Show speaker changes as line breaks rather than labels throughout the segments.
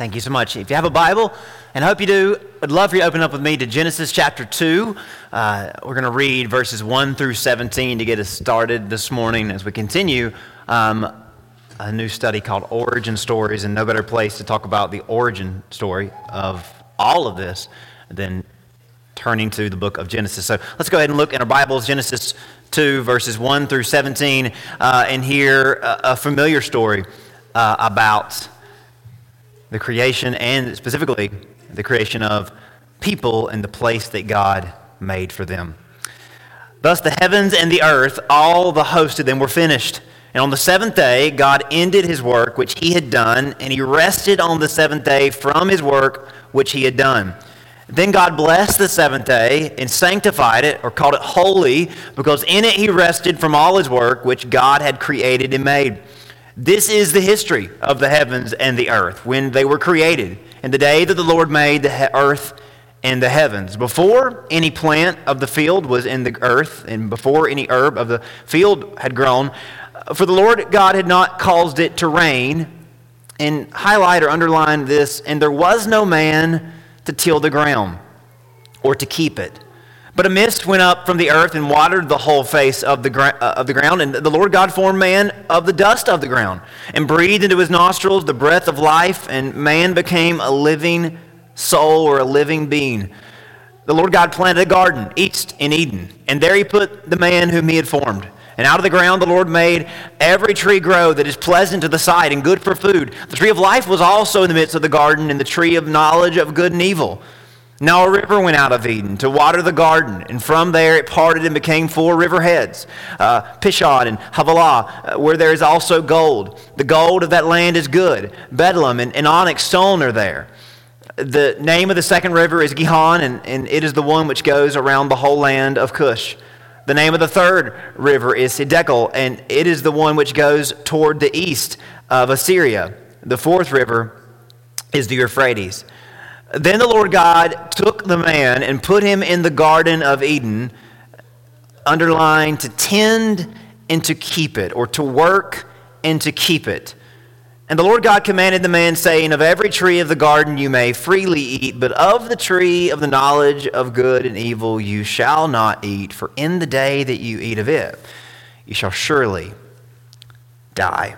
Thank you so much. If you have a Bible, and I hope you do, I'd love for you to open up with me to Genesis chapter 2. Uh, we're going to read verses 1 through 17 to get us started this morning as we continue um, a new study called Origin Stories, and no better place to talk about the origin story of all of this than turning to the book of Genesis. So let's go ahead and look in our Bibles, Genesis 2, verses 1 through 17, uh, and hear a, a familiar story uh, about the creation and specifically the creation of people and the place that God made for them. Thus, the heavens and the earth, all the host of them, were finished. And on the seventh day, God ended his work which he had done, and he rested on the seventh day from his work which he had done. Then God blessed the seventh day and sanctified it, or called it holy, because in it he rested from all his work which God had created and made. This is the history of the heavens and the earth when they were created, and the day that the Lord made the earth and the heavens. Before any plant of the field was in the earth, and before any herb of the field had grown, uh, for the Lord God had not caused it to rain. And highlight or underline this, and there was no man to till the ground or to keep it. But a mist went up from the earth and watered the whole face of the, gra- uh, of the ground. And the Lord God formed man of the dust of the ground and breathed into his nostrils the breath of life, and man became a living soul or a living being. The Lord God planted a garden east in Eden, and there he put the man whom he had formed. And out of the ground the Lord made every tree grow that is pleasant to the sight and good for food. The tree of life was also in the midst of the garden, and the tree of knowledge of good and evil. Now a river went out of Eden to water the garden, and from there it parted and became four river heads uh, Pishon and Havilah, uh, where there is also gold. The gold of that land is good. Bdellium and, and onyx stone are there. The name of the second river is Gihon, and, and it is the one which goes around the whole land of Cush. The name of the third river is Hiddekel, and it is the one which goes toward the east of Assyria. The fourth river is the Euphrates. Then the Lord God took the man and put him in the Garden of Eden, underlined to tend and to keep it, or to work and to keep it. And the Lord God commanded the man, saying, Of every tree of the garden you may freely eat, but of the tree of the knowledge of good and evil you shall not eat, for in the day that you eat of it, you shall surely die.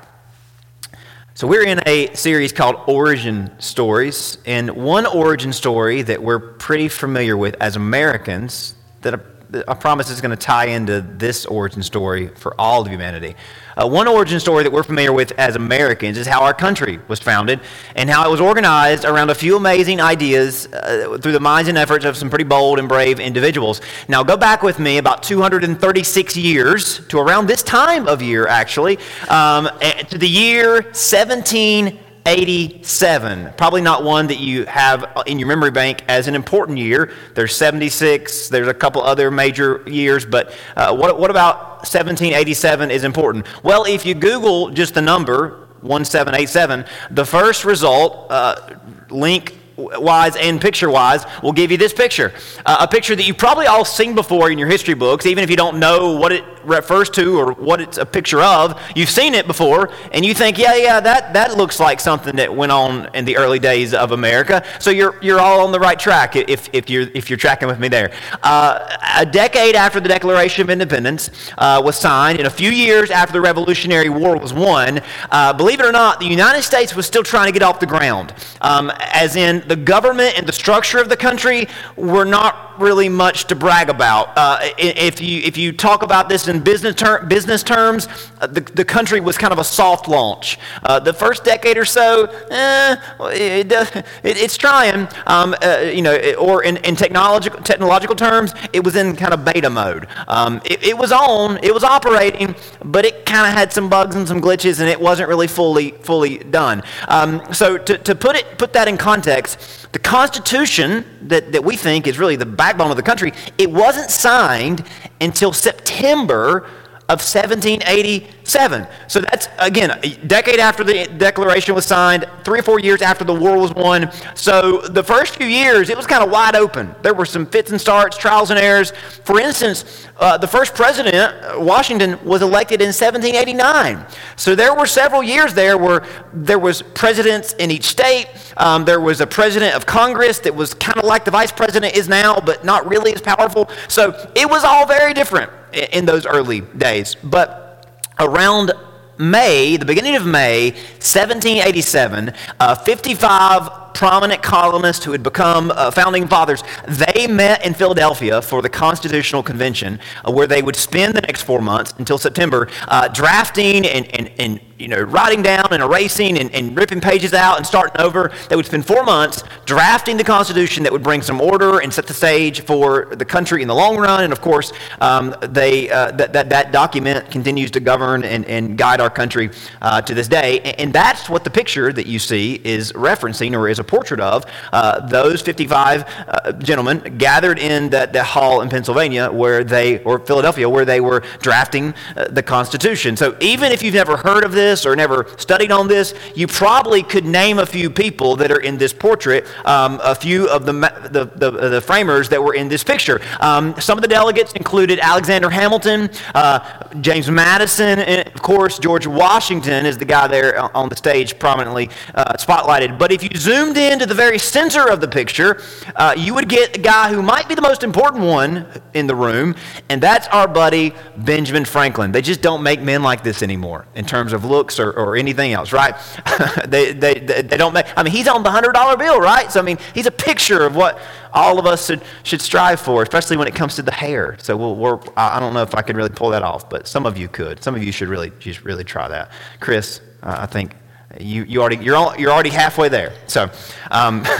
So, we're in a series called Origin Stories, and one origin story that we're pretty familiar with as Americans that I promise is going to tie into this origin story for all of humanity. Uh, one origin story that we're familiar with as Americans is how our country was founded and how it was organized around a few amazing ideas uh, through the minds and efforts of some pretty bold and brave individuals. Now, go back with me about 236 years to around this time of year, actually, um, eh, to the year 17. 87. Probably not one that you have in your memory bank as an important year. There's 76, there's a couple other major years, but uh, what, what about 1787 is important? Well, if you Google just the number, 1787, the first result, uh, link wise and picture wise will give you this picture. Uh, a picture that you've probably all seen before in your history books, even if you don't know what it refers to or what it's a picture of. You've seen it before, and you think, yeah, yeah, that, that looks like something that went on in the early days of America. So you're, you're all on the right track if, if, you're, if you're tracking with me there. Uh, a decade after the Declaration of Independence uh, was signed, and a few years after the Revolutionary War was won, uh, believe it or not, the United States was still trying to get off the ground. Um, as in, the government and the structure of the country were not really much to brag about. Uh, if, you, if you talk about this in business, ter- business terms, uh, the, the country was kind of a soft launch. Uh, the first decade or so, eh, it, it, it's trying, um, uh, you know, or in, in technological, technological terms, it was in kind of beta mode. Um, it, it was on, it was operating, but it kind of had some bugs and some glitches, and it wasn't really fully, fully done. Um, so to, to put, it, put that in context, the Constitution that, that we think is really the backbone of the country, it wasn't signed until September of 1787. So that's, again, a decade after the Declaration was signed, three or four years after the war was won. So the first few years, it was kind of wide open. There were some fits and starts, trials and errors. For instance, uh, the first president, uh, Washington, was elected in 1789. So there were several years there where there was presidents in each state. Um, there was a president of Congress that was kind of like the vice president is now, but not really as powerful. So it was all very different in those early days. But around May, the beginning of May, 1787, uh, 55 prominent colonists who had become uh, founding fathers, they met in Philadelphia for the Constitutional Convention, uh, where they would spend the next four months until September uh, drafting and, and, and you know, writing down and erasing and, and, ripping pages out and starting over. They would spend four months drafting the Constitution that would bring some order and set the stage for the country in the long run. And of course, um, they, uh, that, that, that document continues to govern and, and guide our country uh, to this day. And, and, that's what the picture that you see is referencing or is a portrait of. Uh, those 55 uh, gentlemen gathered in that, that hall in Pennsylvania where they, or Philadelphia, where they were drafting uh, the Constitution. So even if you've never heard of this, this or never studied on this, you probably could name a few people that are in this portrait, um, a few of the, the, the, the, framers that were in this picture. Um, some of the delegates included Alexander Hamilton, uh, James Madison, and of course, George Washington is the guy there on the stage prominently uh, spotlighted. But if you zoomed in to the very center of the picture, uh, you would get a guy who might be the most important one in the room, and that's our buddy Benjamin Franklin. They just don't make men like this anymore in terms of look books or, or anything else, right? they, they, they, they don't make, I mean, he's on the $100 bill, right? So, I mean, he's a picture of what all of us should, should strive for, especially when it comes to the hair. So, we'll, we're, I don't know if I could really pull that off, but some of you could. Some of you should really, just really try that. Chris, uh, I think you, you already, you're, all, you're already halfway there. So, um,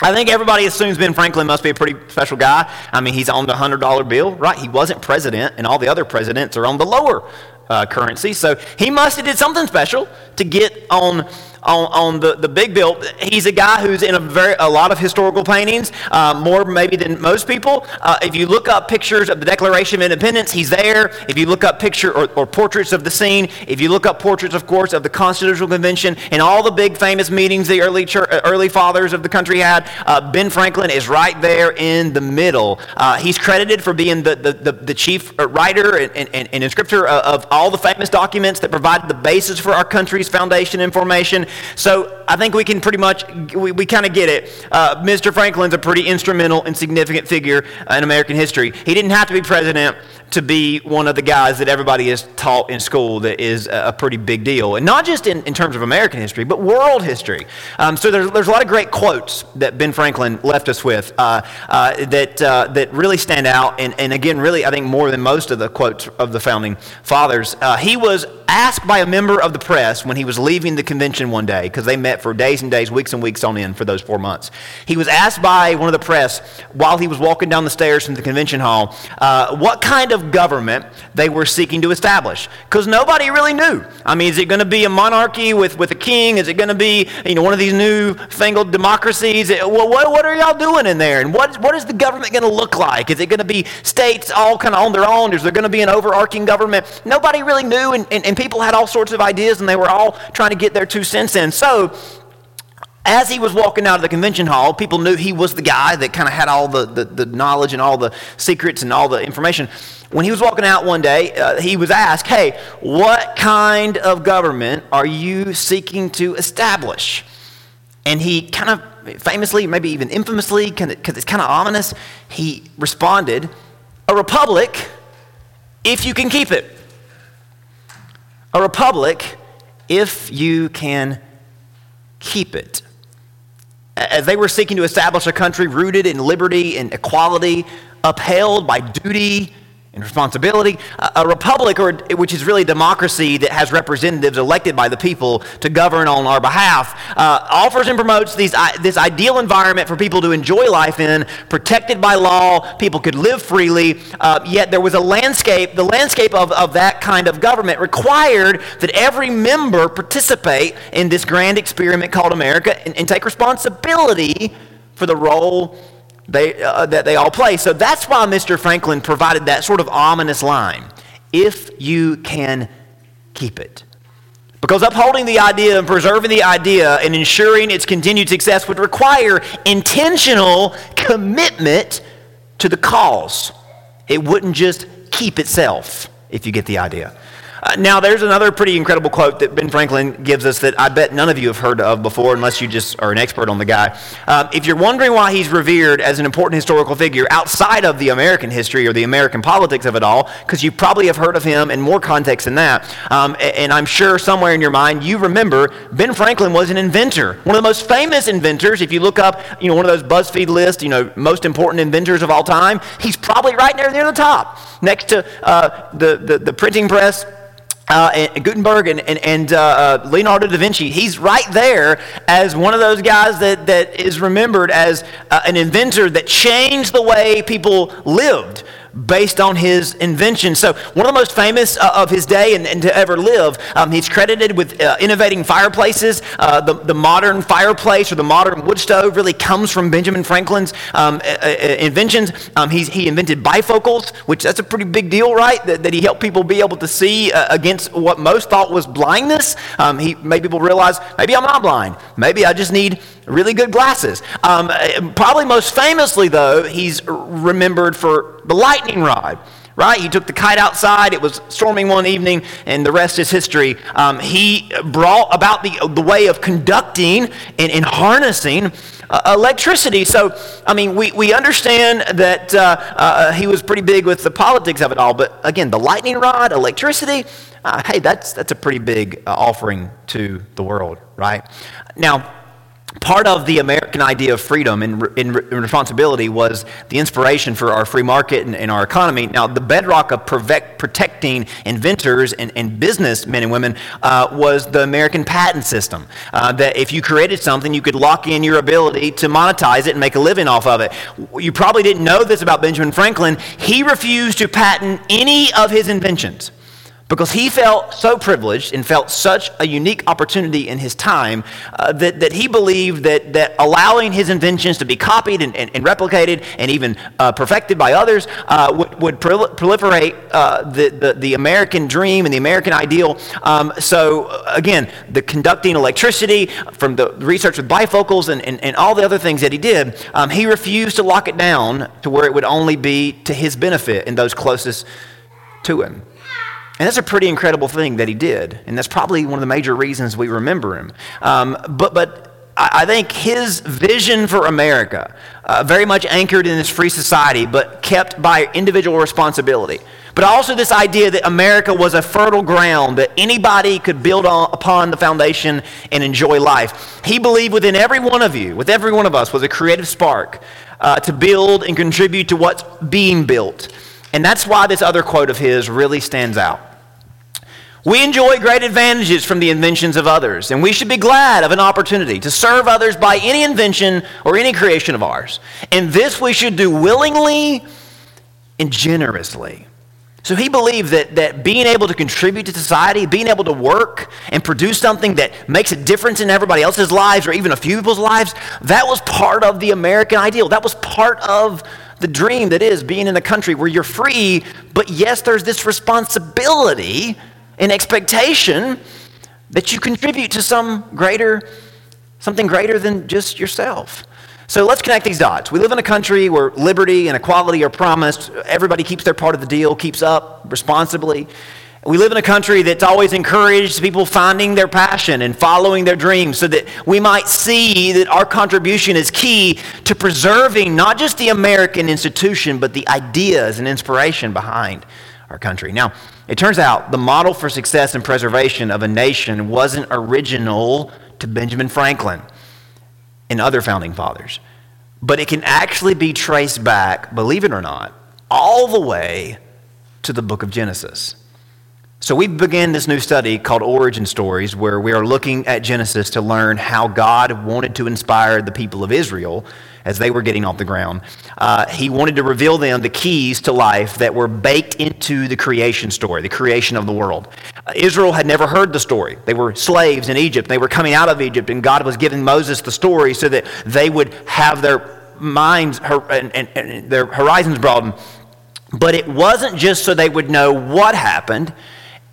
I think everybody assumes Ben Franklin must be a pretty special guy. I mean, he's on the $100 bill, right? He wasn't president, and all the other presidents are on the lower uh, currency. So he must have did something special to get on on, on the, the big bill. He's a guy who's in a, very, a lot of historical paintings, uh, more maybe than most people. Uh, if you look up pictures of the Declaration of Independence, he's there. If you look up picture or, or portraits of the scene, if you look up portraits, of course, of the Constitutional Convention and all the big famous meetings the early, church, uh, early fathers of the country had, uh, Ben Franklin is right there in the middle. Uh, he's credited for being the, the, the, the chief uh, writer and, and, and inscriptor of all the famous documents that provided the basis for our country's foundation and formation. So I think we can pretty much, we, we kind of get it. Uh, Mr. Franklin's a pretty instrumental and significant figure in American history. He didn't have to be president to be one of the guys that everybody is taught in school that is a pretty big deal. And not just in, in terms of American history, but world history. Um, so there's, there's a lot of great quotes that Ben Franklin left us with uh, uh, that, uh, that really stand out. And, and again, really, I think more than most of the quotes of the founding fathers. Uh, he was asked by a member of the press when he was leaving the convention one day, because they met for days and days, weeks and weeks on end for those four months. He was asked by one of the press while he was walking down the stairs from the convention hall uh, what kind of government they were seeking to establish. Because nobody really knew. I mean, is it going to be a monarchy with, with a king? Is it going to be you know, one of these new fangled democracies? Well, what, what are y'all doing in there? And what, what is the government going to look like? Is it going to be states all kind of on their own? Is there going to be an overarching government? Nobody really knew, and, and, and people had all sorts of ideas, and they were all trying to get their two cents in. So, as he was walking out of the convention hall, people knew he was the guy that kind of had all the, the, the, knowledge and all the secrets and all the information. When he was walking out one day, uh, he was asked, Hey, what kind of government are you seeking to establish? And he kind of famously, maybe even infamously, because it's kind of ominous, he responded, A republic if you can keep it. A republic if you can keep it as they were seeking to establish a country rooted in liberty and equality, upheld by duty and responsibility. A, republic, or, which is really democracy that has representatives elected by the people to govern on our behalf, uh, offers and promotes these, this ideal environment for people to enjoy life in, protected by law. People could live freely. Uh, yet there was a landscape, the landscape of, of that kind of government required that every member participate in this grand experiment called America and, and take responsibility for the role they, uh, that they all play. So that's why Mr. Franklin provided that sort of ominous line. if you can keep it. Because upholding the idea and preserving the idea and ensuring its continued success would require intentional commitment to the cause. It wouldn't just keep itself, if you get the idea. Uh, now, there's another pretty incredible quote that Ben Franklin gives us that I bet none of you have heard of before, unless you just are an expert on the guy. Um, if you're wondering why he's revered as an important historical figure outside of the American history or the American politics of it all, because you probably have heard of him in more context than that, um, and I'm sure somewhere in your mind you remember Ben Franklin was an inventor, one of the most famous inventors. If you look up, you know, one of those BuzzFeed lists, you know, most important inventors of all time, he's probably right there near the top, next to uh, the, the the printing press uh, and Gutenberg and, and, and uh, uh, Leonardo da Vinci, he's right there as one of those guys that, that is remembered as uh, an inventor that changed the way people lived based on his invention. So, one of the most famous uh, of his day and, and to ever live, um, he's credited with uh, innovating fireplaces. Uh, the, the modern fireplace or the modern wood stove really comes from Benjamin Franklin's um, inventions. Um, he invented bifocals, which that's a pretty big deal, right? That, that he helped people be able to see uh, against what most thought was blindness. Um, he made people realize maybe I'm not blind. Maybe I just need really good glasses. Um, probably most famously, though, he's remembered for the lightning rod right? He took the kite outside. It was storming one evening, and the rest is history. Um, he brought about the, the way of conducting and, and harnessing uh, electricity. So, I mean, we, we understand that uh, uh, he was pretty big with the politics of it all, but again, the lightning rod, electricity, uh, hey, that's, that's a pretty big uh, offering to the world, right? Now, part of the American idea of freedom and, and, responsibility was the inspiration for our free market and, and our economy. Now, the bedrock of protecting inventors and, and businessmen and women uh, was the American patent system. Uh, that if you created something, you could lock in your ability to monetize it and make a living off of it. You probably didn't know this about Benjamin Franklin. He refused to patent any of his inventions because he felt so privileged and felt such a unique opportunity in his time uh, that, that he believed that, that allowing his inventions to be copied and, and, and replicated and even uh, perfected by others uh, would, would proliferate uh, the, the, the, American dream and the American ideal. Um, so, uh, again, the conducting electricity from the research with bifocals and, and, and all the other things that he did, um, he refused to lock it down to where it would only be to his benefit and those closest to him. And that's a pretty incredible thing that he did. And that's probably one of the major reasons we remember him. Um, but, but I think his vision for America, uh, very much anchored in this free society, but kept by individual responsibility. But also this idea that America was a fertile ground that anybody could build on, upon the foundation and enjoy life. He believed within every one of you, with every one of us, was a creative spark uh, to build and contribute to what's being built. And that's why this other quote of his really stands out. We enjoy great advantages from the inventions of others, and we should be glad of an opportunity to serve others by any invention or any creation of ours. And this we should do willingly and generously. So he believed that, that being able to contribute to society, being able to work and produce something that makes a difference in everybody else's lives or even a few people's lives, that was part of the American ideal. That was part of the dream that is being in a country where you're free, but yes, there's this responsibility and expectation that you contribute to some greater, something greater than just yourself. So let's connect these dots. We live in a country where liberty and equality are promised. Everybody keeps their part of the deal, keeps up responsibly. We live in a country that's always encouraged people finding their passion and following their dreams so that we might see that our contribution is key to preserving not just the American institution, but the ideas and inspiration behind our country. Now, it turns out the model for success and preservation of a nation wasn't original to Benjamin Franklin and other founding fathers, but it can actually be traced back, believe it or not, all the way to the book of Genesis. So, we began this new study called Origin Stories, where we are looking at Genesis to learn how God wanted to inspire the people of Israel as they were getting off the ground. Uh, he wanted to reveal them the keys to life that were baked into the creation story, the creation of the world. Uh, Israel had never heard the story. They were slaves in Egypt. They were coming out of Egypt, and God was giving Moses the story so that they would have their minds and, and, and their horizons broadened But it wasn't just so they would know what happened,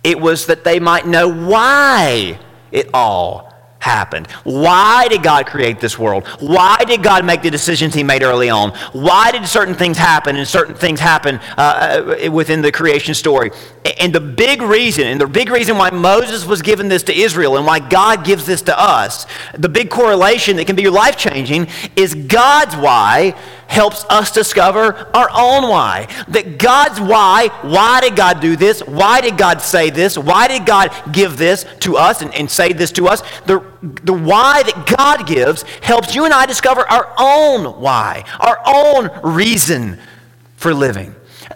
it was that they might know why it all happened? Why did God create this world? Why did God make the decisions he made early on? Why did certain things happen and certain things happen uh, uh, within the creation story? And the big reason, and the big reason why Moses was given this to Israel and why God gives this to us, the big correlation that can be life changing is God's why helps us discover our own why. That God's why, why did God do this? Why did God say this? Why did God give this to us and, and say this to us? The, the why that God gives helps you and I discover our own why, our own reason for living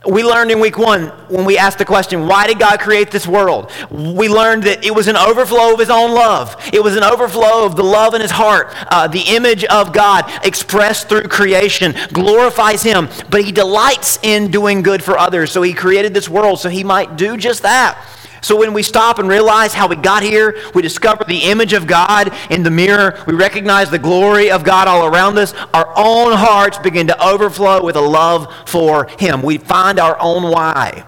we learned in week one when we asked the question, why did God create this world? We learned that it was an overflow of his own love. It was an overflow of the love in his heart. Uh, the image of God expressed through creation glorifies him, but he delights in doing good for others. So he created this world so he might do just that. So when we stop and realize how we got here, we discover the image of God in the mirror, we recognize the glory of God all around us, our own hearts begin to overflow with a love for Him. We find our own why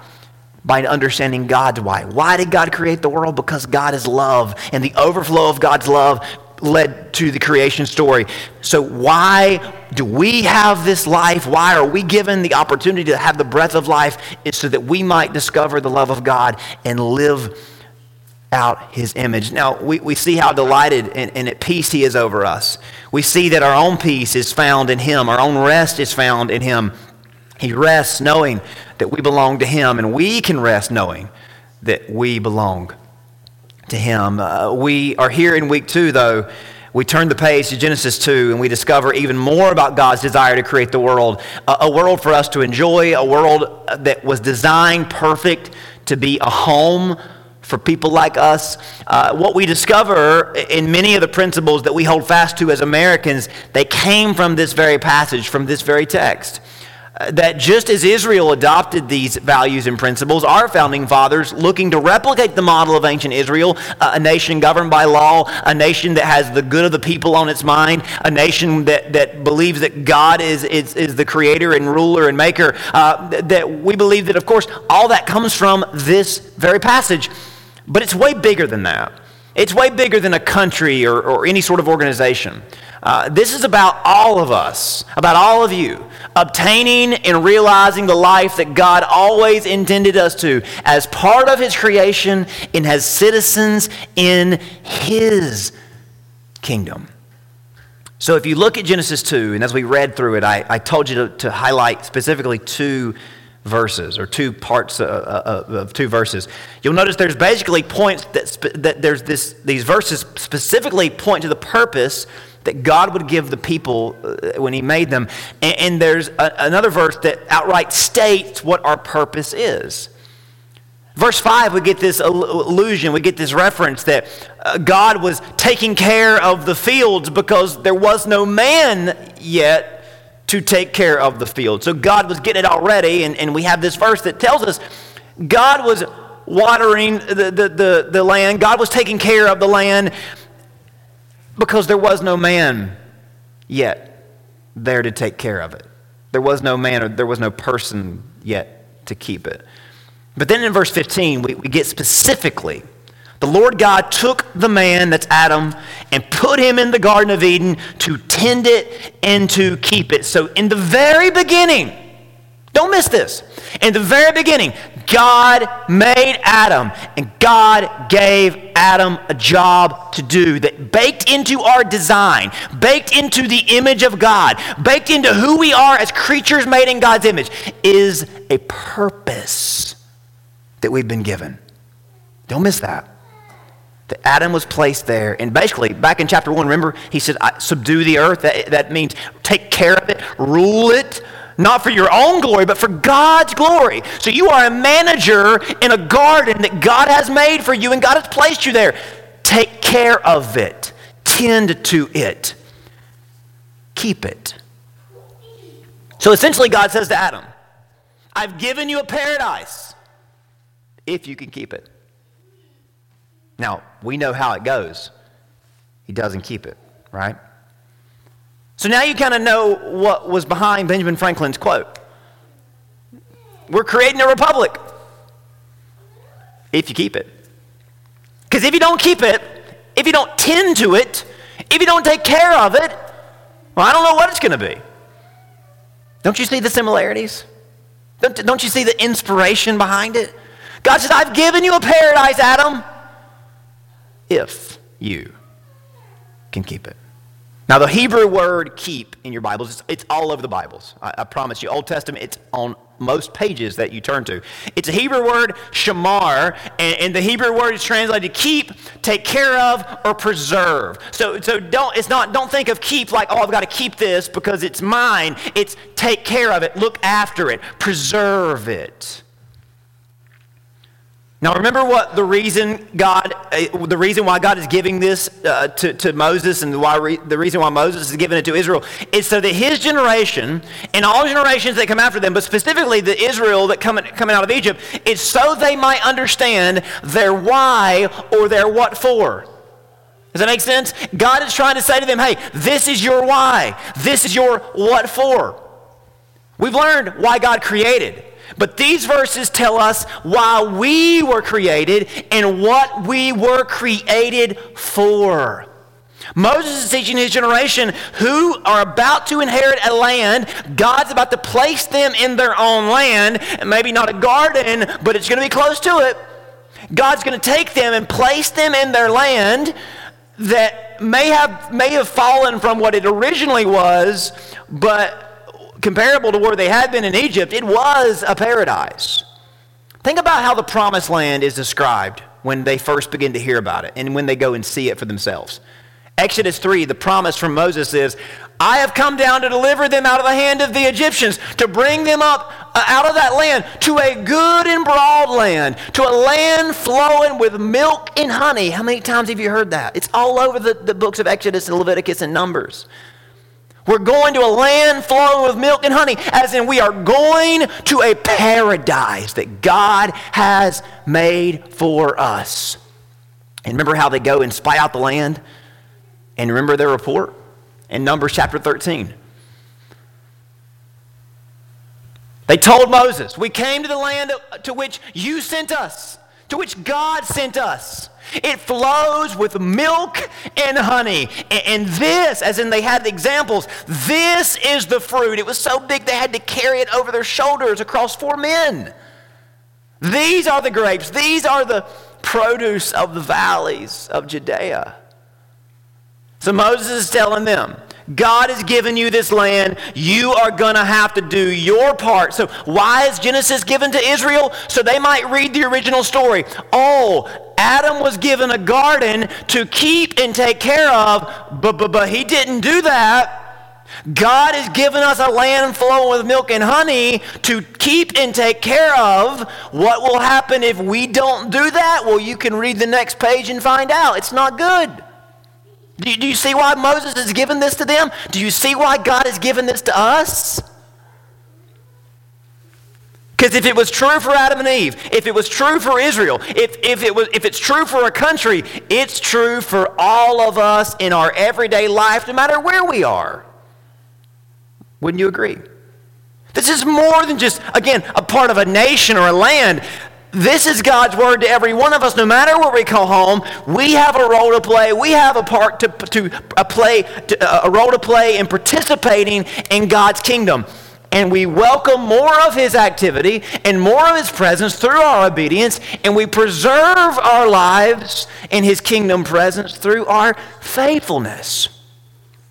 by understanding God's why. Why did God create the world? Because God is love, and the overflow of God's love led to the creation story. So, why do we have this life? Why are we given the opportunity to have the breath of life? It's so that we might discover the love of God and live out his image. Now, we, we see how delighted and, and at peace he is over us. We see that our own peace is found in him, our own rest is found in him. He rests knowing that we belong to him, and we can rest knowing that we belong to him. Uh, we are here in week two, though. We turn the page to Genesis 2 and we discover even more about God's desire to create the world. A, world for us to enjoy, a world that was designed perfect to be a home for people like us. Uh, what we discover in many of the principles that we hold fast to as Americans, they came from this very passage, from this very text that just as Israel adopted these values and principles, our founding fathers, looking to replicate the model of ancient Israel, a nation governed by law, a nation that has the good of the people on its mind, a nation that, that believes that God is, is, is the creator and ruler and maker, uh, that we believe that, of course, all that comes from this very passage. But it's way bigger than that. It's way bigger than a country or, or any sort of organization. Uh, this is about all of us, about all of you, obtaining and realizing the life that God always intended us to as part of His creation and as citizens in His kingdom. So, if you look at Genesis 2, and as we read through it, I, I told you to, to highlight specifically two verses or two parts of, of, two verses. You'll notice there's basically points that, that there's this, these verses specifically point to the purpose that God would give the people uh, when He made them. And, and there's a, another verse that outright states what our purpose is. Verse 5, we get this illusion, we get this reference that uh, God was taking care of the fields because there was no man yet to take care of the field. So God was getting it already, and, and we have this verse that tells us God was watering the, the, the, the land, God was taking care of the land because there was no man yet there to take care of it. There was no man or there was no person yet to keep it. But then in verse 15, we, we get specifically the Lord God took the man, that's Adam, and put him in the Garden of Eden to tend it and to keep it. So, in the very beginning, don't miss this. In the very beginning, God made Adam, and God gave Adam a job to do that baked into our design, baked into the image of God, baked into who we are as creatures made in God's image, is a purpose that we've been given. Don't miss that that Adam was placed there. And basically, back in chapter 1, remember, he said, subdue the earth. That, that means take care of it, rule it, not for your own glory, but for God's glory. So you are a manager in a garden that God has made for you, and God has placed you there. Take care of it, tend to it, keep it. So essentially, God says to Adam, I've given you a paradise if you can keep it. Now, we know how it goes. He doesn't keep it, right? So now you kind of know what was behind Benjamin Franklin's quote. we're creating a republic. If you keep it. Because if you don't keep it, if you don't tend to it, if you don't take care of it, well, I don't know what it's going to be. Don't you see the similarities? Don't, don't you see the inspiration behind it? God says, I've given you a paradise, Adam, if you can keep it. Now, the Hebrew word keep in your Bibles, it's, it's all over the Bibles. I, I, promise you. Old Testament, it's on most pages that you turn to. It's a Hebrew word, shamar, and, and the Hebrew word is translated keep, take care of, or preserve. So, so don't, it's not, don't think of keep like, oh, I've got to keep this because it's mine. It's take care of it, look after it, preserve it. Now, remember what the reason God, uh, the reason why God is giving this uh, to, to Moses and why re- the reason why Moses is giving it to Israel is so that his generation and all generations that come after them, but specifically the Israel that come, coming out of Egypt, is so they might understand their why or their what for. Does that make sense? God is trying to say to them, hey, this is your why. This is your what for. We've learned why God created. But these verses tell us why we were created and what we were created for. Moses is teaching his generation who are about to inherit a land. God's about to place them in their own land. And maybe not a garden, but it's going to be close to it. God's going to take them and place them in their land that may have, may have fallen from what it originally was, but comparable to where they had been in Egypt, it was a paradise. Think about how the promised land is described when they first begin to hear about it and when they go and see it for themselves. Exodus 3, the promise from Moses is, I have come down to deliver them out of the hand of the Egyptians, to bring them up uh, out of that land to a good and broad land, to a land flowing with milk and honey. How many times have you heard that? It's all over the, the books of Exodus and Leviticus and Numbers. We're going to a land flowing with milk and honey, as in we are going to a paradise that God has made for us. And remember how they go and spy out the land? And remember their report in Numbers chapter 13. They told Moses, We came to the land to which you sent us, to which God sent us. It flows with milk and honey. And this, as in they had the examples, this is the fruit. It was so big they had to carry it over their shoulders across four men. These are the grapes. These are the produce of the valleys of Judea. So Moses is telling them, God has given you this land. You are going to have to do your part. So, why is Genesis given to Israel? So they might read the original story. Oh, Adam was given a garden to keep and take care of, but, but, but he didn't do that. God has given us a land flowing with milk and honey to keep and take care of. What will happen if we don't do that? Well, you can read the next page and find out. It's not good. Do you, do you see why Moses has given this to them? Do you see why God has given this to us? Because if it was true for Adam and Eve, if it was true for Israel, if, if, it was, if it's true for a country, it's true for all of us in our everyday life, no matter where we are. Wouldn't you agree? This is more than just, again, a part of a nation or a land. This is God's word to every one of us, no matter where we call home. We have a role to play. We have a part to, to a play, to, uh, a role to play in participating in God's kingdom. And we welcome more of His activity and more of His presence through our obedience, and we preserve our lives in His kingdom presence through our faithfulness.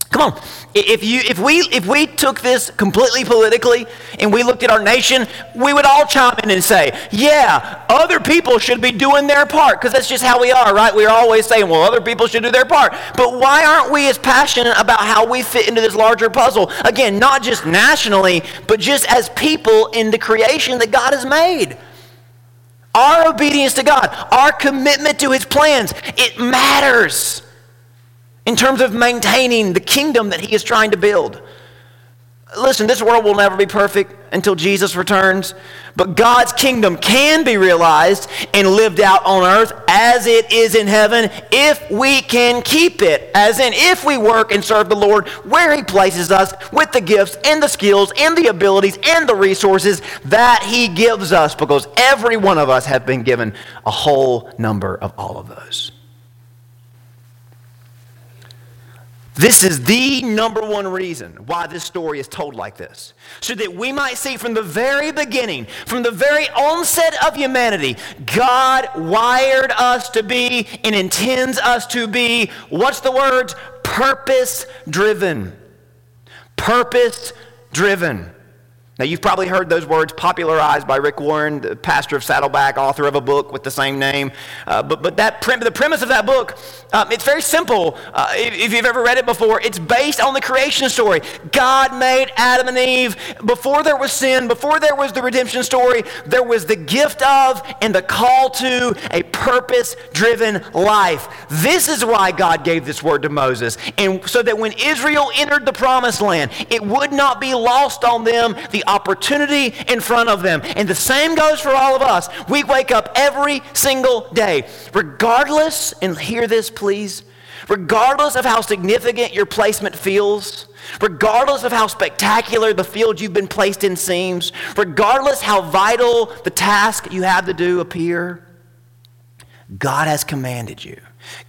Come on. If, you, if, we, if we took this completely politically and we looked at our nation, we would all chime in and say, yeah, other people should be doing their part because that's just how we are, right? We're always saying, well, other people should do their part. But why aren't we as passionate about how we fit into this larger puzzle? Again, not just nationally, but just as people in the creation that God has made. Our obedience to God, our commitment to His plans, it matters in terms of maintaining the kingdom that he is trying to build. Listen, this world will never be perfect until Jesus returns, but God's kingdom can be realized and lived out on earth as it is in heaven if we can keep it. As in, if we work and serve the Lord where He places us with the gifts and the skills and the abilities and the resources that He gives us, because every one of us have been given a whole number of all of those. This is the number one reason why this story is told like this. So that we might see from the very beginning, from the very onset of humanity, God wired us to be and intends us to be, what's the words? Purpose driven. Purpose driven. Now, you've probably heard those words popularized by Rick Warren, the pastor of Saddleback, author of a book with the same name. Uh, but but that the premise of that book, um, it's very simple. Uh, if, if, you've ever read it before, it's based on the creation story. God made Adam and Eve before there was sin, before there was the redemption story. There was the gift of and the call to a purpose-driven life. This is why God gave this word to Moses, and so that when Israel entered the promised land, it would not be lost on them the opportunity in front of them. And the same goes for all of us. We wake up every single day, regardless, and hear this, please, regardless of how significant your placement feels, regardless of how spectacular the field you've been placed in seems, regardless how vital the task you have to do appear, God has commanded you.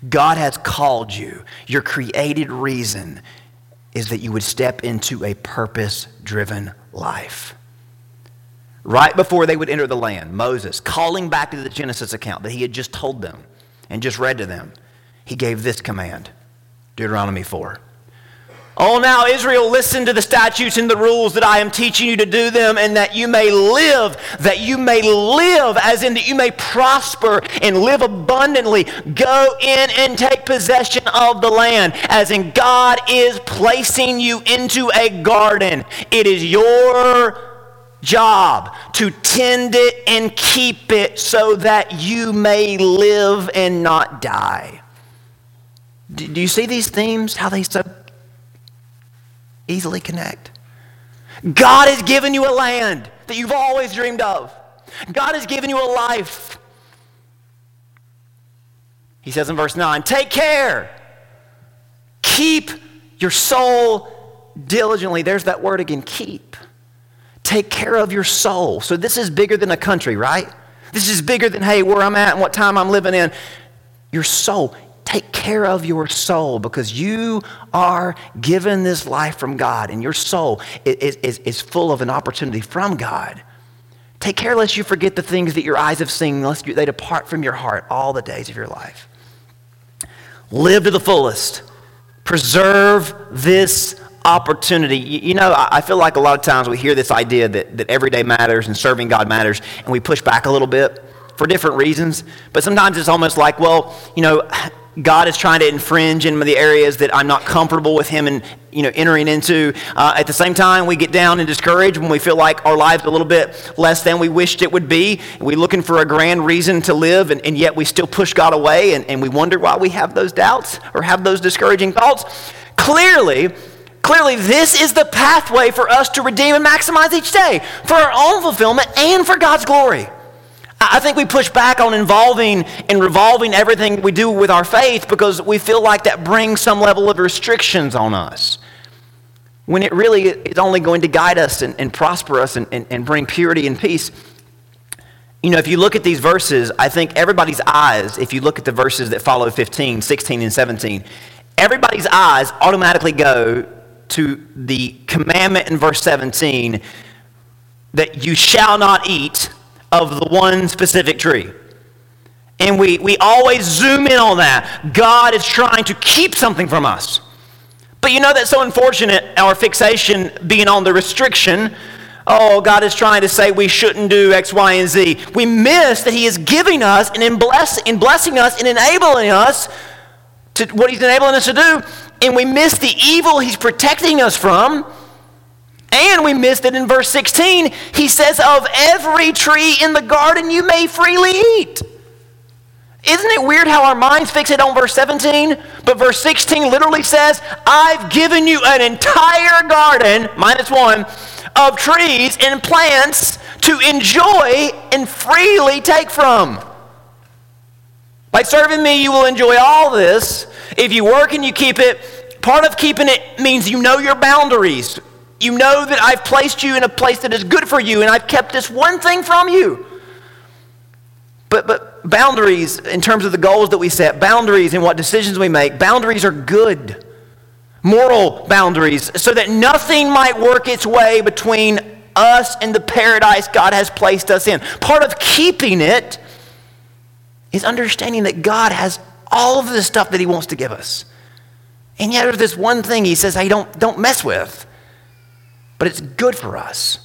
God has called you. Your created reason is that you would step into a purpose driven life. Right before they would enter the land, Moses, calling back to the Genesis account that he had just told them and just read to them, he gave this command Deuteronomy 4. Oh, now, Israel, listen to the statutes and the rules that I am teaching you to do them, and that you may live, that you may live, as in that you may prosper and live abundantly. Go in and take possession of the land, as in God is placing you into a garden. It is your job to tend it and keep it so that you may live and not die. Do you see these themes? How they so easily connect. God has given you a land that you've always dreamed of. God has given you a life. He says in verse 9, take care. Keep your soul diligently. There's that word again, keep. Take care of your soul. So this is bigger than a country, right? This is bigger than, hey, where I'm at and what time I'm living in. Your soul. Take care of your soul because you are given this life from God and your soul is, is, is full of an opportunity from God. Take care lest you forget the things that your eyes have seen, lest they depart from your heart all the days of your life. Live to the fullest. Preserve this opportunity. You, know, I feel like a lot of times we hear this idea that, that every day matters and serving God matters, and we push back a little bit for different reasons. But sometimes it's almost like, well, you know, God is trying to infringe in the areas that I'm not comfortable with Him and you know entering into. Uh, at the same time, we get down and discouraged when we feel like our lives a little bit less than we wished it would be. We're looking for a grand reason to live, and, and yet we still push God away, and, and we wonder why we have those doubts or have those discouraging thoughts. Clearly, clearly, this is the pathway for us to redeem and maximize each day for our own fulfillment and for God's glory. I think we push back on involving and revolving everything we do with our faith because we feel like that brings some level of restrictions on us. When it really is only going to guide us and, and prosper us and, and, and bring purity and peace. You know, if you look at these verses, I think everybody's eyes, if you look at the verses that follow 15, 16, and 17, everybody's eyes automatically go to the commandment in verse 17 that you shall not eat of the one specific tree. And we, we always zoom in on that. God is trying to keep something from us. But you know that's so unfortunate, our fixation being on the restriction. Oh, God is trying to say we shouldn't do X, Y, and Z. We miss that He is giving us and in, bless, in blessing us and enabling us to what He's enabling us to do. And we miss the evil He's protecting us from and we missed it in verse 16. He says, Of every tree in the garden you may freely eat. Isn't it weird how our minds fix it on verse 17? But verse 16 literally says, I've given you an entire garden, minus one, of trees and plants to enjoy and freely take from. By serving me, you will enjoy all this. If you work and you keep it, part of keeping it means you know your boundaries. You know that I've placed you in a place that is good for you, and I've kept this one thing from you. But, but boundaries, in terms of the goals that we set, boundaries in what decisions we make, boundaries are good. Moral boundaries, so that nothing might work its way between us and the paradise God has placed us in. Part of keeping it is understanding that God has all of the stuff that He wants to give us. And yet, there's this one thing He says, hey, don't, don't mess with. But it's good for us.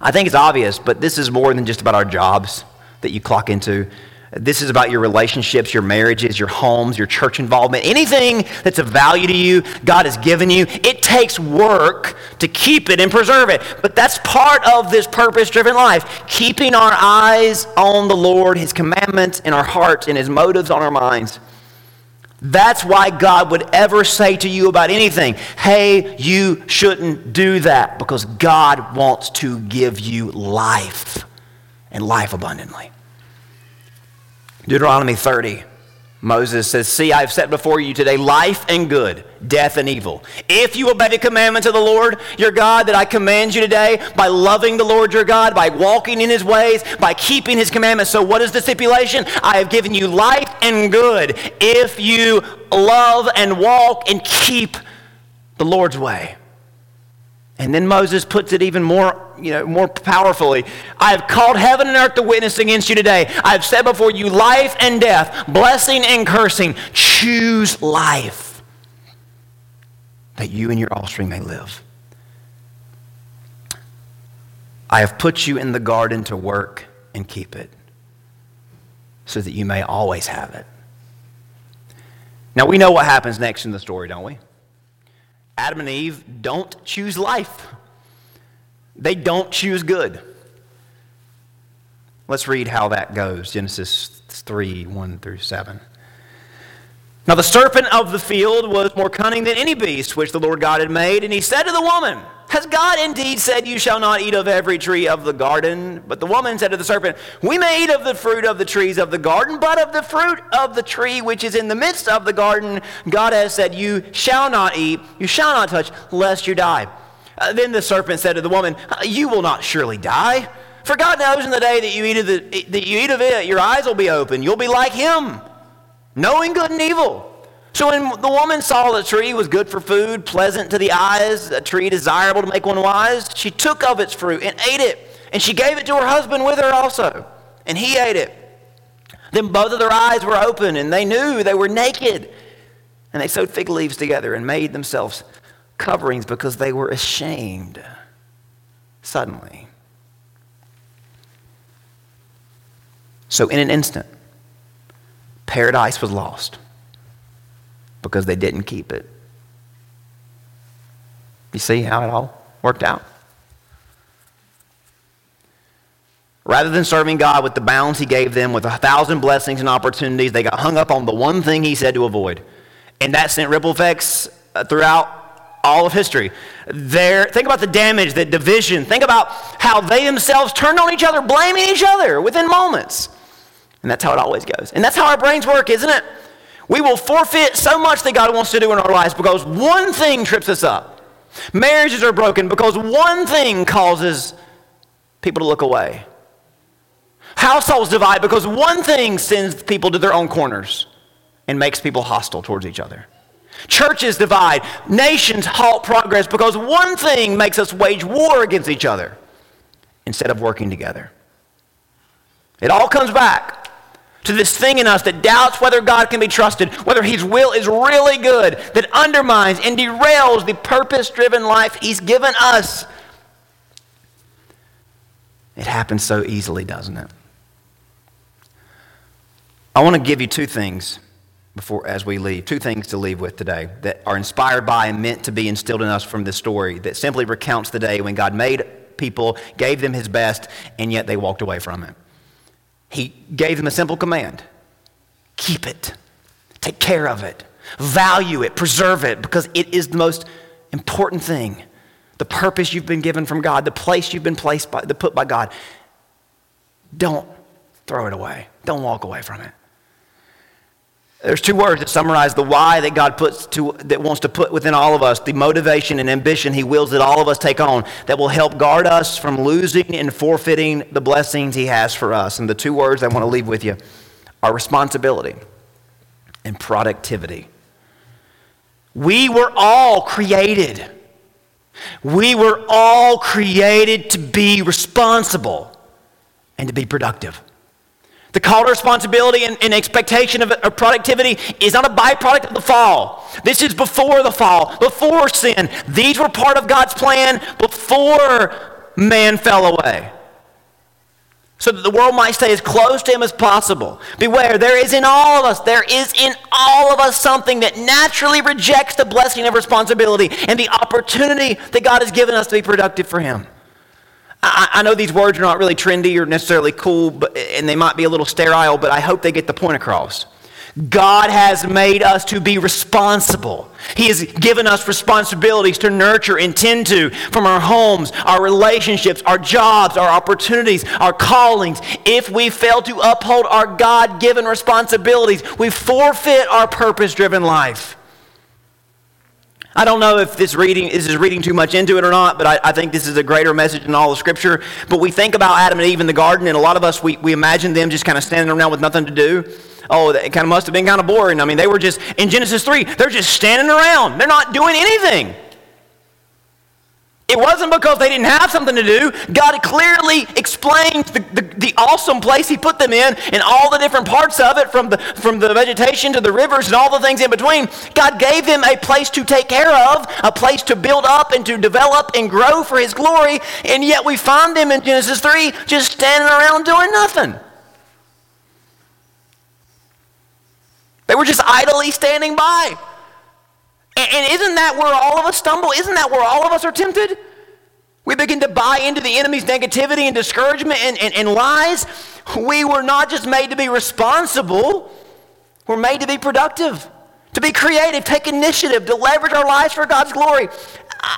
I think it's obvious, but this is more than just about our jobs that you clock into. This is about your relationships, your marriages, your homes, your church involvement. Anything that's of value to you, God has given you. It takes work to keep it and preserve it. But that's part of this purpose driven life. Keeping our eyes on the Lord, His commandments in our hearts, and His motives on our minds. That's why God would ever say to you about anything, hey, you shouldn't do that, because God wants to give you life and life abundantly. Deuteronomy 30. Moses says, See, I have set before you today life and good, death and evil. If you obey the commandments of the Lord your God that I command you today, by loving the Lord your God, by walking in his ways, by keeping his commandments. So, what is the stipulation? I have given you life and good if you love and walk and keep the Lord's way. And then Moses puts it even more, you know, more powerfully. I have called heaven and earth to witness against you today. I have set before you life and death, blessing and cursing. Choose life that you and your offspring may live. I have put you in the garden to work and keep it so that you may always have it. Now, we know what happens next in the story, don't we? Adam and Eve don't choose life, they don't choose good. Let's read how that goes Genesis 3 1 through 7. Now the serpent of the field was more cunning than any beast which the Lord God had made, and he said to the woman, has God indeed said, You shall not eat of every tree of the garden? But the woman said to the serpent, We may eat of the fruit of the trees of the garden, but of the fruit of the tree which is in the midst of the garden, God has said, You shall not eat, you shall not touch, lest you die. Uh, then the serpent said to the woman, uh, You will not surely die. For God knows in the day that you eat of, the, that you eat of it, your eyes will be open. You'll be like him, knowing good and evil. So when the woman saw the tree was good for food, pleasant to the eyes, a tree desirable to make one wise, she took of its fruit and ate it. And she gave it to her husband with her also. And he ate it. Then both of their eyes were open, and they knew they were naked. And they sewed fig leaves together and made themselves coverings because they were ashamed. Suddenly. So, in an instant, paradise was lost because they didn't keep it. You see how it all worked out? Rather than serving God with the bounds He gave them, with a thousand blessings and opportunities, they got hung up on the one thing He said to avoid. And that sent ripple effects uh, throughout all of history. There, think about the damage, the division. Think about how they themselves turned on each other, blaming each other within moments. And that's how it always goes. And that's how our brains work, isn't it? We will forfeit so much that God wants to do in our lives because one thing trips us up. Marriages are broken because one thing causes people to look away. Households divide because one thing sends people to their own corners and makes people hostile towards each other. Churches divide, nations halt progress because one thing makes us wage war against each other instead of working together. It all comes back to this thing in us that doubts whether God can be trusted, whether His will is really good, that undermines and derails the purpose driven life He's given us. It happens so easily, doesn't it? I want to give you two things before as we leave, two things to leave with today that are inspired by and meant to be instilled in us from this story that simply recounts the day when God made people, gave them his best, and yet they walked away from him He gave them a simple command keep it, take care of it, value it, preserve it, because it is the most important thing. The purpose you've been given from God, the place you've been placed by, the put by God. Don't throw it away. Don't walk away from it. There's two words that summarize the why that God puts to, that wants to put within all of us, the motivation and ambition He wills that all of us take on that will help guard us from losing and forfeiting the blessings He has for us. And the two words I want to leave with you are responsibility and productivity. We were all created. We were all created to be responsible and to be productive. The call to responsibility and, and expectation of, of, productivity is not a byproduct of the fall. This is before the fall, before sin. These were part of God's plan before man fell away. So that the world might stay as close to Him as possible. Beware, there is in all of us, there is in all of us something that naturally rejects the blessing of responsibility and the opportunity that God has given us to be productive for Him. I, I, know these words are not really trendy or necessarily cool, but, and they might be a little sterile, but I hope they get the point across. God has made us to be responsible. He has given us responsibilities to nurture and tend to from our homes, our relationships, our jobs, our opportunities, our callings. If we fail to uphold our God given responsibilities, we forfeit our purpose driven life. I don't know if this reading this is reading too much into it or not, but I, I, think this is a greater message in all of Scripture. But we think about Adam and Eve in the garden, and a lot of us we, we imagine them just kind of standing around with nothing to do. Oh, it kind of must have been kind of boring. I mean, they were just in Genesis 3, they're just standing around. They're not doing anything. It wasn't because they didn't have something to do. God clearly explained the, the, the, awesome place He put them in and all the different parts of it, from the, from the vegetation to the rivers and all the things in between. God gave them a place to take care of, a place to build up and to develop and grow for His glory, and yet we find them in Genesis 3 just standing around doing nothing. They were just idly standing by. And isn't that where all of us stumble? Isn't that where all of us are tempted? We begin to buy into the enemy's negativity and discouragement and, and, and lies. We were not just made to be responsible, we're made to be productive, to be creative, take initiative, to leverage our lives for God's glory.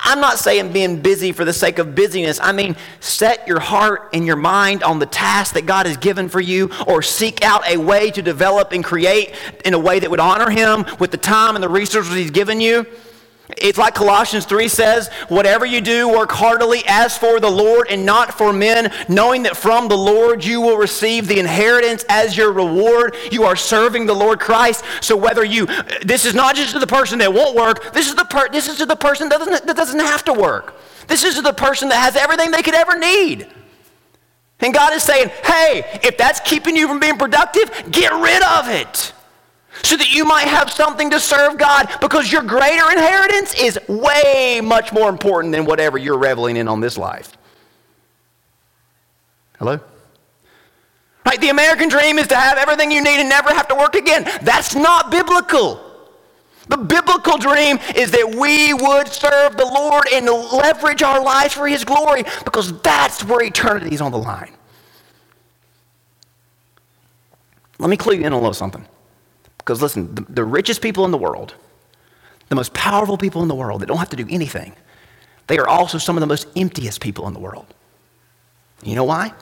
I'm not saying being busy for the sake of busyness. I mean, set your heart and your mind on the task that God has given for you, or seek out a way to develop and create in a way that would honor Him with the time and the resources He's given you. It's like Colossians 3 says, whatever you do, work heartily as for the Lord and not for men, knowing that from the Lord you will receive the inheritance as your reward. You are serving the Lord Christ. So whether you, this is not just to the person that won't work, this is, the per, this is to the person that doesn't, that doesn't have to work. This is to the person that has everything they could ever need. And God is saying, hey, if that's keeping you from being productive, get rid of it so that you might have something to serve God because your greater inheritance is way much more important than whatever you're reveling in on this life. Hello? Right? The American dream is to have everything you need and never have to work again. That's not biblical. The biblical dream is that we would serve the Lord and leverage our lives for His glory because that's where eternity is on the line. Let me clue you in on a little something. Because listen, the, the richest people in the world, the most powerful people in the world that don't have to do anything, they are also some of the most emptiest people in the world. You know why?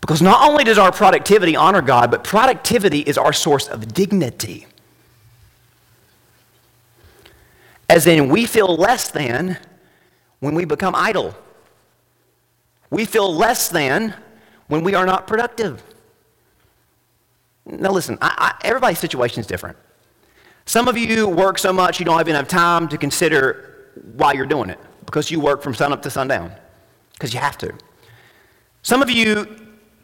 Because not only does our productivity honor God, but productivity is our source of dignity. As in, we feel less than when we become idle. We feel less than when we are not productive. Now, listen, I, I, everybody's situation is different. Some of you work so much you don't even have time to consider why you're doing it because you work from sunup to sundown because you have to. Some of you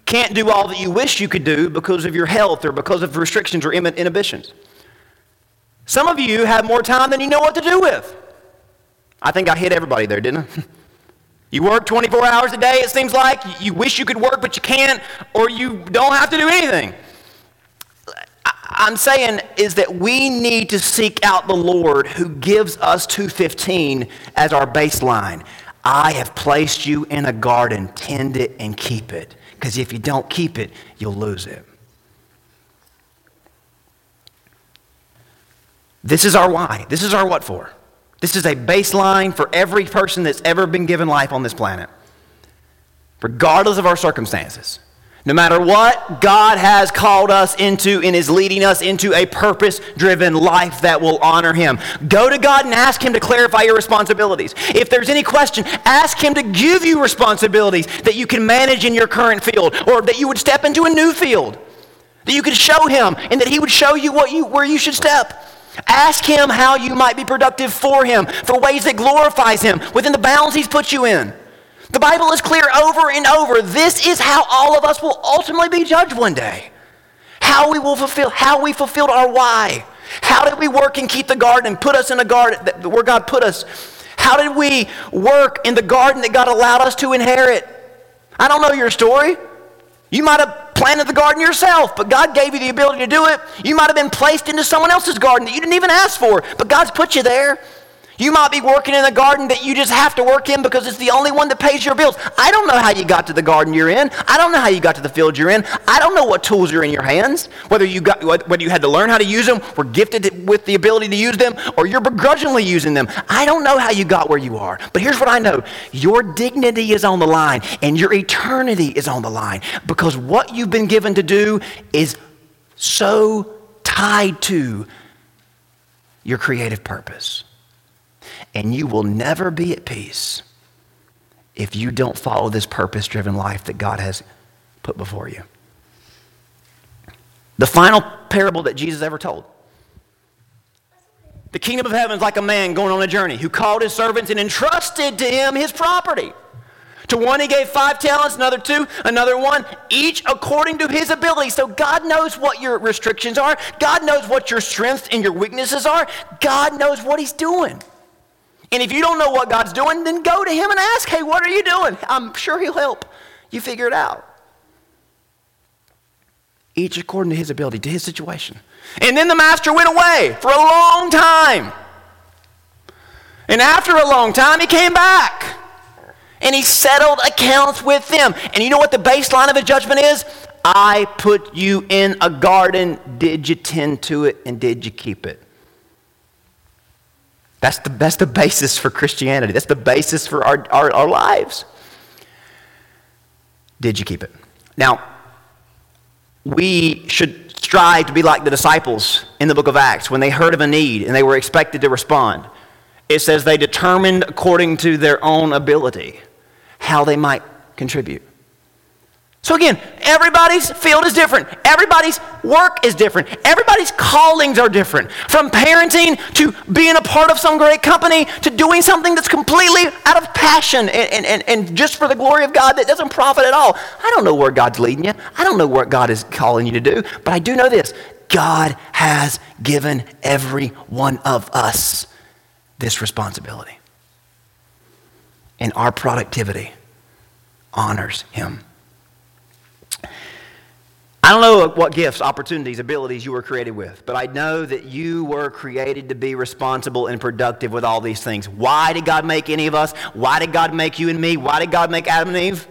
can't do all that you wish you could do because of your health or because of restrictions or inhibitions. Some of you have more time than you know what to do with. I think I hit everybody there, didn't I? You work 24 hours a day, it seems like. You wish you could work, but you can't, or you don't have to do anything. I'm saying is that we need to seek out the Lord who gives us 215 as our baseline. I have placed you in a garden, tend it and keep it. Because if you don't keep it, you'll lose it. This is our why. This is our what for. This is a baseline for every person that's ever been given life on this planet, regardless of our circumstances. No matter what God has called us into and is leading us into a purpose driven life that will honor Him. Go to God and ask Him to clarify your responsibilities. If there's any question, ask Him to give you responsibilities that you can manage in your current field or that you would step into a new field. That you could show Him and that He would show you, what you where you should step. Ask Him how you might be productive for Him, for ways that glorifies Him within the bounds He's put you in. The Bible is clear over and over. This is how all of us will ultimately be judged one day. How we will fulfill, how we fulfilled our why. How did we work and keep the garden and put us in a garden where God put us? How did we work in the garden that God allowed us to inherit? I don't know your story. You might have planted the garden yourself, but God gave you the ability to do it. You might have been placed into someone else's garden that you didn't even ask for, but God's put you there. You might be working in a garden that you just have to work in because it's the only one that pays your bills. I don't know how you got to the garden you're in. I don't know how you got to the field you're in. I don't know what tools are in your hands. Whether you got whether you had to learn how to use them, were gifted with the ability to use them, or you're begrudgingly using them. I don't know how you got where you are. But here's what I know. Your dignity is on the line and your eternity is on the line because what you've been given to do is so tied to your creative purpose. And you will never be at peace if you don't follow this purpose driven life that God has put before you. The final parable that Jesus ever told. The kingdom of heaven is like a man going on a journey who called his servants and entrusted to him his property. To one he gave five talents, another two, another one, each according to his ability. So God knows what your restrictions are. God knows what your strengths and your weaknesses are. God knows what he's doing. And if you don't know what God's doing, then go to Him and ask, hey, what are you doing? I'm sure He'll help you figure it out. Each according to his ability, to his situation. And then the master went away for a long time. And after a long time, he came back. And he settled accounts with them. And you know what the baseline of a judgment is? I put you in a garden. Did you tend to it and did you keep it? That's the, that's the basis for Christianity. That's the basis for our, our, our lives. Did you keep it? Now, we should strive to be like the disciples in the book of Acts when they heard of a need and they were expected to respond. It says they determined according to their own ability how they might contribute. So, again, everybody's field is different. Everybody's work is different. Everybody's callings are different. From parenting to being a part of some great company to doing something that's completely out of passion and, and, and just for the glory of God that doesn't profit at all. I don't know where God's leading you. I don't know what God is calling you to do. But I do know this God has given every one of us this responsibility. And our productivity honors Him. I don't know what gifts, opportunities, abilities you were created with, but I know that you were created to be responsible and productive with all these things. Why did God make any of us? Why did God make you and me? Why did God make Adam and Eve?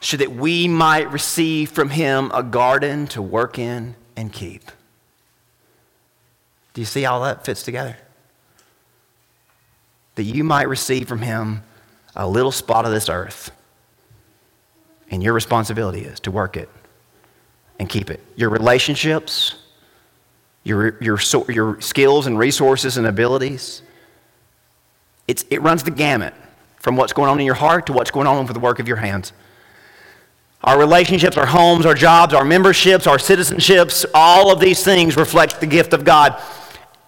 So that we might receive from Him a garden to work in and keep. Do you see how that fits together? That you might receive from Him a little spot of this earth, and your responsibility is to work it and keep it. Your relationships, your, your, your skills and resources and abilities. It's, it runs the gamut from what's going on in your heart to what's going on with the work of your hands. Our relationships, our homes, our jobs, our memberships, our citizenships, all of these things reflect the gift of God.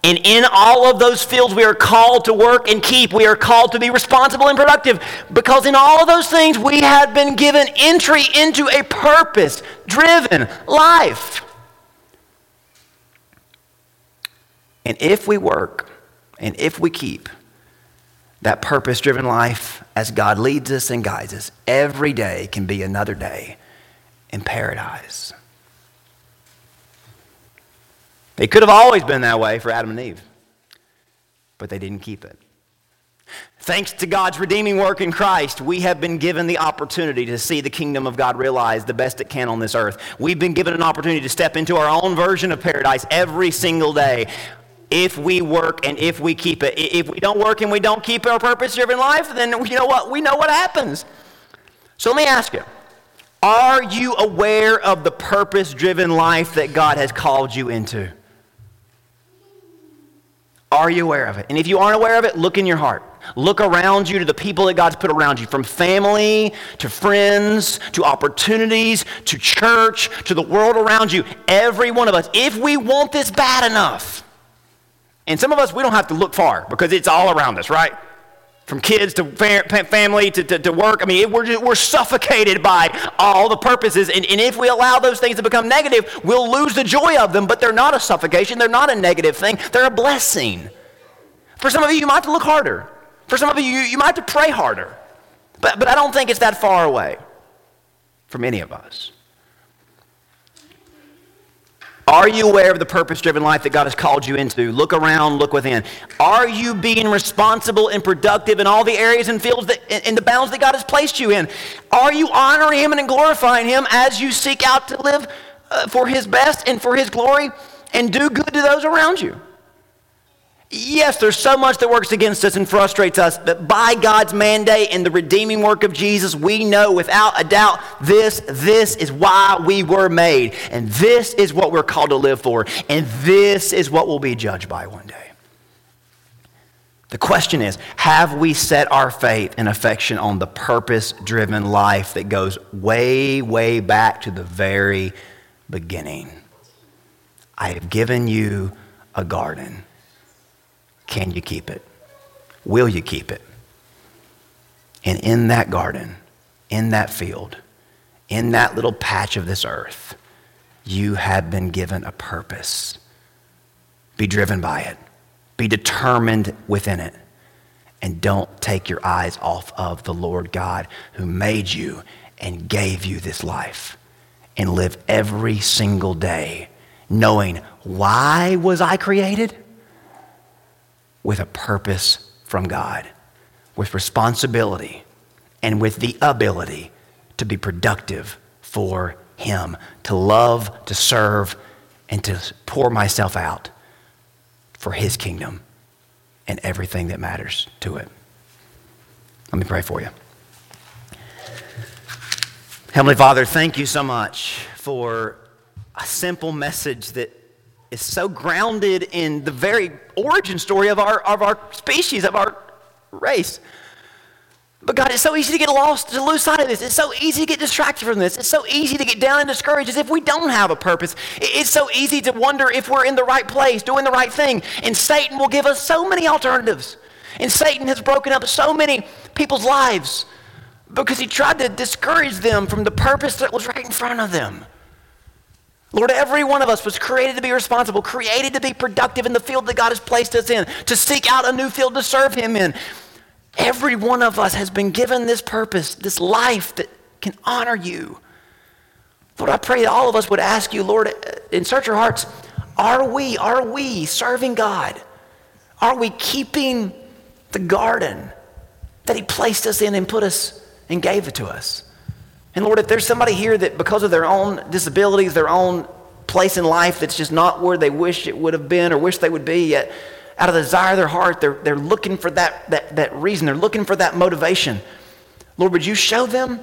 And in all of those fields, we are called to work and keep. We are called to be responsible and productive because in all of those things, we have been given entry into a purpose driven life. And if we work and if we keep that purpose driven life as God leads us and guides us, every day can be another day in paradise. It could have always been that way for Adam and Eve, but they didn't keep it. Thanks to God's redeeming work in Christ, we have been given the opportunity to see the kingdom of God realized the best it can on this earth. We've been given an opportunity to step into our own version of paradise every single day. if we work and if we keep it. If we don't work and we don't keep our purpose driven life, then you know what? We know what happens. So let me ask you Are you aware of the purpose driven life that God has called you into? Are you aware of it? And if you aren't aware of it, look in your heart. Look around you to the people that God's put around you, from family to friends to opportunities to church to the world around you. Every one of us, if we want this bad enough, and some of us, we don't have to look far because it's all around us, right? From kids to family to, to, to work. I mean, we're, just, we're suffocated by all the purposes. And, and if we allow those things to become negative, we'll lose the joy of them. But they're not a suffocation, they're not a negative thing, they're a blessing. For some of you, you might have to look harder. For some of you, you, you might have to pray harder. But, but I don't think it's that far away from any of us. Are you aware of the purpose driven life that God has called you into? Look around, look within. Are you being responsible and productive in all the areas and fields that, in the bounds that God has placed you in? Are you honoring Him and glorifying Him as you seek out to live uh, for His best and for His glory and do good to those around you? Yes, there's so much that works against us and frustrates us, but by God's mandate and the redeeming work of Jesus, we know without a doubt this, this is why we were made. And this is what we're called to live for. And this is what we'll be judged by one day. The question is have we set our faith and affection on the purpose driven life that goes way, way back to the very beginning? I have given you a garden. Can you keep it? Will you keep it? And in that garden, in that field, in that little patch of this earth, you have been given a purpose. Be driven by it, be determined within it, and don't take your eyes off of the Lord God who made you and gave you this life. And live every single day knowing why was I created? With a purpose from God, with responsibility, and with the ability to be productive for Him, to love, to serve, and to pour myself out for His kingdom and everything that matters to it. Let me pray for you. Heavenly Father, thank you so much for a simple message that is so grounded in the very origin story of our, of our species, of our race. But God, it's so easy to get lost, to lose sight of this. It's so easy to get distracted from this. It's so easy to get down and discouraged as if we don't have a purpose. It's so easy to wonder if we're in the right place, doing the right thing. And Satan will give us so many alternatives. And Satan has broken up so many people's lives because he tried to discourage them from the purpose that was right in front of them. Lord, every one of us was created to be responsible, created to be productive in the field that God has placed us in, to seek out a new field to serve Him in. Every one of us has been given this purpose, this life that can honor you. Lord, I pray that all of us would ask you, Lord, in search our hearts, are we, are we serving God? Are we keeping the garden that He placed us in and put us and gave it to us? And Lord, if there's somebody here that because of their own disabilities, their own place in life that's just not where they wish it would have been or wish they would be, yet out of the desire of their heart, they're, they're looking for that, that, that reason, they're looking for that motivation. Lord, would you show them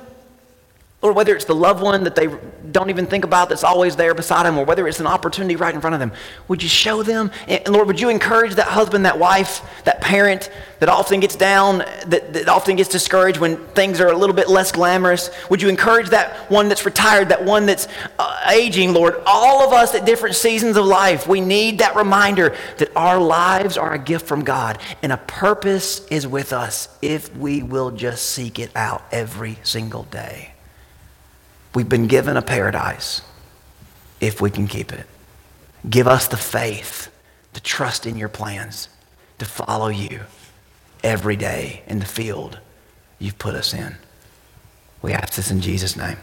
Lord, whether it's the loved one that they don't even think about that's always there beside them, or whether it's an opportunity right in front of them, would you show them? And Lord, would you encourage that husband, that wife, that parent that often gets down, that, that often gets discouraged when things are a little bit less glamorous? Would you encourage that one that's retired, that one that's uh, aging, Lord? All of us at different seasons of life, we need that reminder that our lives are a gift from God, and a purpose is with us if we will just seek it out every single day. We've been given a paradise if we can keep it. Give us the faith to trust in your plans, to follow you every day in the field you've put us in. We ask this in Jesus' name.